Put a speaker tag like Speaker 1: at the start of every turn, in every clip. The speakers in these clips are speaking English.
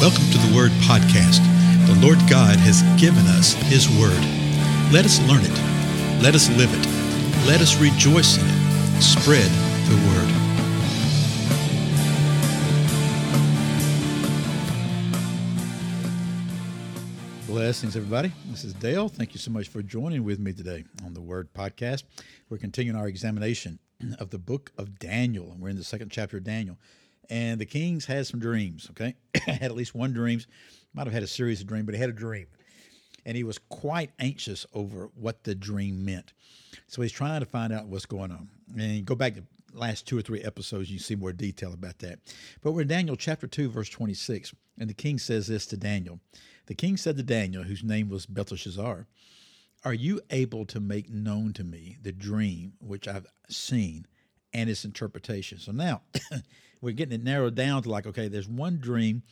Speaker 1: Welcome to the Word Podcast. The Lord God has given us His Word. Let us learn it. Let us live it. Let us rejoice in it. Spread the Word. Blessings, everybody. This is Dale. Thank you so much for joining with me today on the Word Podcast. We're continuing our examination of the book of Daniel, and we're in the second chapter of Daniel. And the kings had some dreams, okay? had at least one dreams. Might have had a series of dreams, but he had a dream. And he was quite anxious over what the dream meant. So he's trying to find out what's going on. And go back to last two or three episodes, you see more detail about that. But we're in Daniel chapter 2, verse 26. And the king says this to Daniel. The king said to Daniel, whose name was Belteshazzar, Are you able to make known to me the dream which I've seen and its interpretation? So now we're getting it narrowed down to like, okay, there's one dream,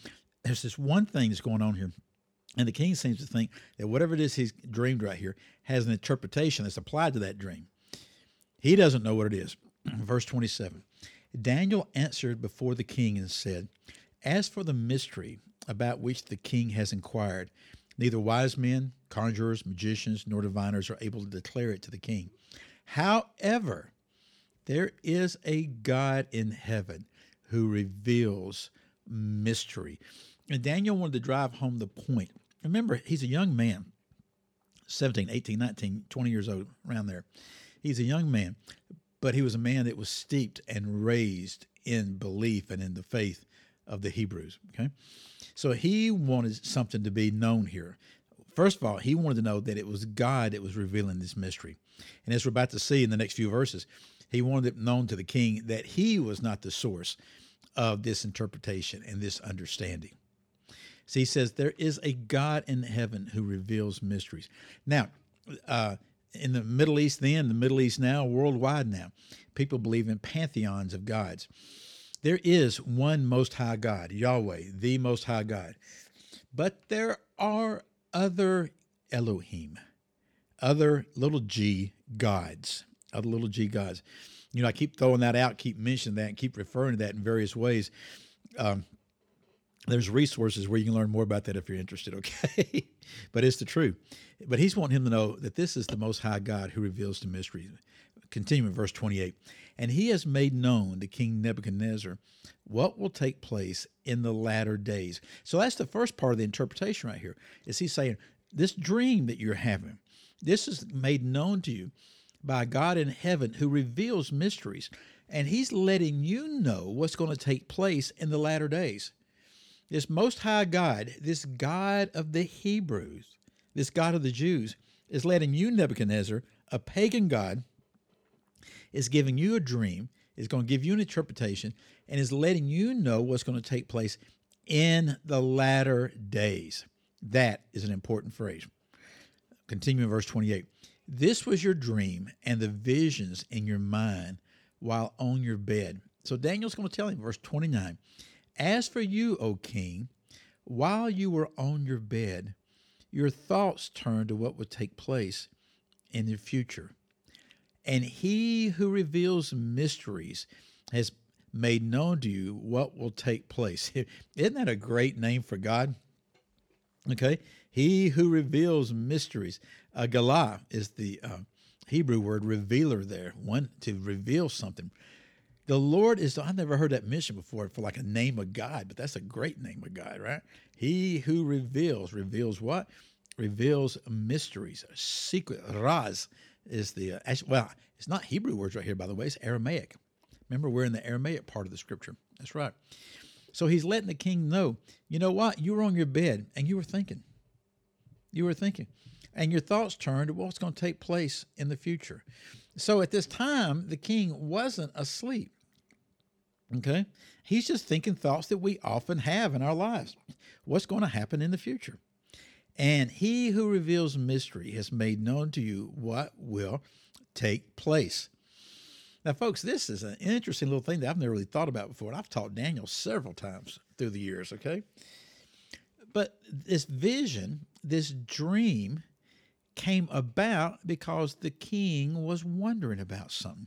Speaker 1: there's this one thing that's going on here. And the king seems to think that whatever it is he's dreamed right here has an interpretation that's applied to that dream. He doesn't know what it is. Verse 27 Daniel answered before the king and said, As for the mystery about which the king has inquired, neither wise men, conjurers, magicians, nor diviners are able to declare it to the king. However, there is a God in heaven who reveals mystery. And Daniel wanted to drive home the point. Remember, he's a young man, 17, 18, 19, 20 years old, around there. He's a young man, but he was a man that was steeped and raised in belief and in the faith of the Hebrews. Okay. So he wanted something to be known here. First of all, he wanted to know that it was God that was revealing this mystery. And as we're about to see in the next few verses, he wanted it known to the king that he was not the source of this interpretation and this understanding. So he says, There is a God in heaven who reveals mysteries. Now, uh, in the Middle East then, the Middle East now, worldwide now, people believe in pantheons of gods. There is one Most High God, Yahweh, the Most High God. But there are other Elohim, other little g gods, other little g gods. You know, I keep throwing that out, keep mentioning that, and keep referring to that in various ways. Um, there's resources where you can learn more about that if you're interested, okay? but it's the truth. But he's wanting him to know that this is the Most High God who reveals the mysteries. Continuing verse 28. And he has made known to King Nebuchadnezzar what will take place in the latter days. So that's the first part of the interpretation right here. Is he saying, this dream that you're having, this is made known to you by God in heaven who reveals mysteries. And he's letting you know what's going to take place in the latter days. This Most High God, this God of the Hebrews, this God of the Jews, is letting you, Nebuchadnezzar, a pagan God, is giving you a dream, is going to give you an interpretation, and is letting you know what's going to take place in the latter days. That is an important phrase. Continuing verse 28. This was your dream and the visions in your mind while on your bed. So Daniel's going to tell him, verse 29 As for you, O king, while you were on your bed, your thoughts turned to what would take place in the future. And he who reveals mysteries has made known to you what will take place. Isn't that a great name for God? Okay. He who reveals mysteries. Uh, Galah is the uh, Hebrew word revealer there, one to reveal something. The Lord is, I've never heard that mentioned before for like a name of God, but that's a great name of God, right? He who reveals, reveals what? Reveals mysteries, secret, raz is the uh, well, it's not Hebrew words right here, by the way. It's Aramaic. Remember, we're in the Aramaic part of the scripture. That's right. So he's letting the king know, you know what? You were on your bed and you were thinking. You were thinking. And your thoughts turned to what's going to take place in the future. So at this time, the king wasn't asleep. Okay? He's just thinking thoughts that we often have in our lives. What's going to happen in the future? And he who reveals mystery has made known to you what will take place. Now, folks, this is an interesting little thing that I've never really thought about before. And I've taught Daniel several times through the years, okay? But this vision, this dream, came about because the king was wondering about something.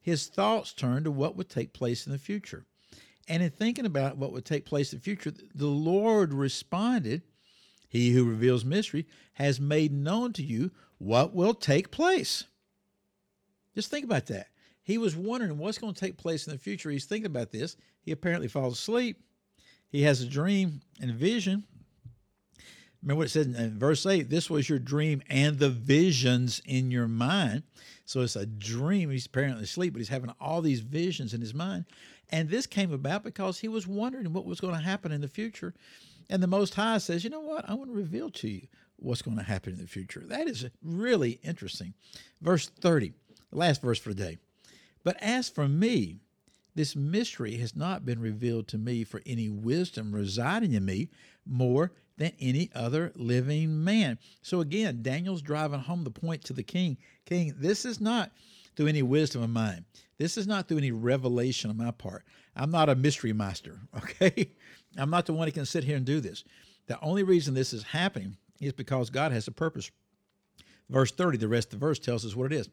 Speaker 1: His thoughts turned to what would take place in the future. And in thinking about what would take place in the future, the Lord responded, He who reveals mystery has made known to you what will take place. Just think about that. He was wondering what's going to take place in the future. He's thinking about this. He apparently falls asleep. He has a dream and a vision. Remember what it said in verse 8 this was your dream and the visions in your mind. So it's a dream. He's apparently asleep, but he's having all these visions in his mind. And this came about because he was wondering what was going to happen in the future. And the Most High says, You know what? I want to reveal to you what's going to happen in the future. That is really interesting. Verse 30, the last verse for the day. But as for me, this mystery has not been revealed to me for any wisdom residing in me more than any other living man. So again, Daniel's driving home the point to the king King, this is not through any wisdom of mine. This is not through any revelation on my part. I'm not a mystery master, okay? I'm not the one who can sit here and do this. The only reason this is happening is because God has a purpose. Verse 30, the rest of the verse tells us what it is.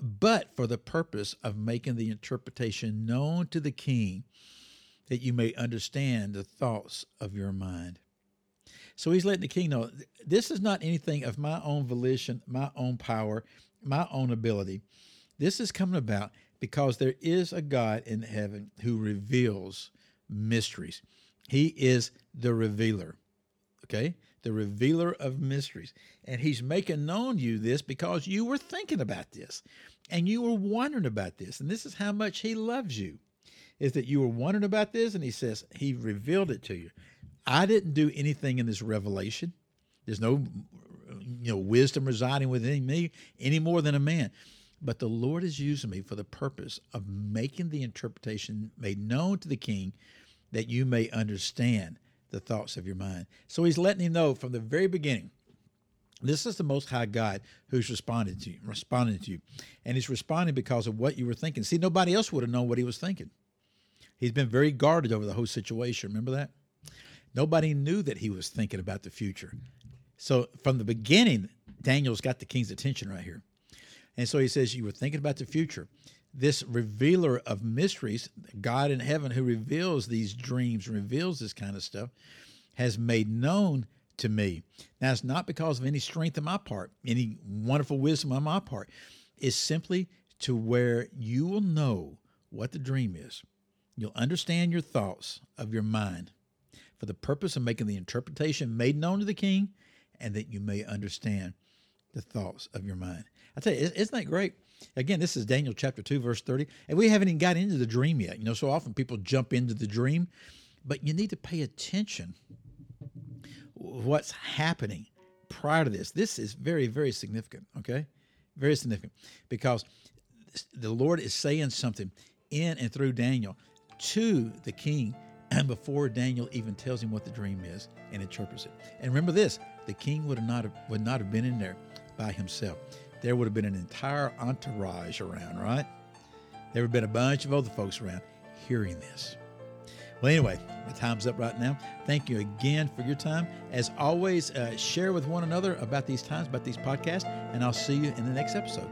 Speaker 1: But for the purpose of making the interpretation known to the king, that you may understand the thoughts of your mind. So he's letting the king know this is not anything of my own volition, my own power, my own ability. This is coming about because there is a God in heaven who reveals mysteries. He is the revealer. Okay? The revealer of mysteries. And he's making known you this because you were thinking about this and you were wondering about this. And this is how much he loves you. Is that you were wondering about this and he says he revealed it to you. I didn't do anything in this revelation. There's no you know wisdom residing within me any more than a man. But the Lord is using me for the purpose of making the interpretation made known to the king that you may understand the thoughts of your mind. So he's letting him know from the very beginning. This is the most high God who's responding to you, responding to you. And he's responding because of what you were thinking. See, nobody else would have known what he was thinking. He's been very guarded over the whole situation. Remember that? Nobody knew that he was thinking about the future. So from the beginning, Daniel's got the king's attention right here. And so he says, You were thinking about the future. This revealer of mysteries, God in heaven who reveals these dreams, reveals this kind of stuff, has made known to me. Now, it's not because of any strength on my part, any wonderful wisdom on my part. It's simply to where you will know what the dream is. You'll understand your thoughts of your mind for the purpose of making the interpretation made known to the king, and that you may understand the thoughts of your mind. I tell you, isn't that great? Again, this is Daniel chapter 2, verse 30. And we haven't even got into the dream yet. You know, so often people jump into the dream, but you need to pay attention what's happening prior to this. This is very, very significant, okay? Very significant because the Lord is saying something in and through Daniel to the king and before Daniel even tells him what the dream is and interprets it. And remember this: the king would not have, would not have been in there by himself. There would have been an entire entourage around, right? There would have been a bunch of other folks around hearing this. Well, anyway, the time's up right now. Thank you again for your time. As always, uh, share with one another about these times, about these podcasts, and I'll see you in the next episode.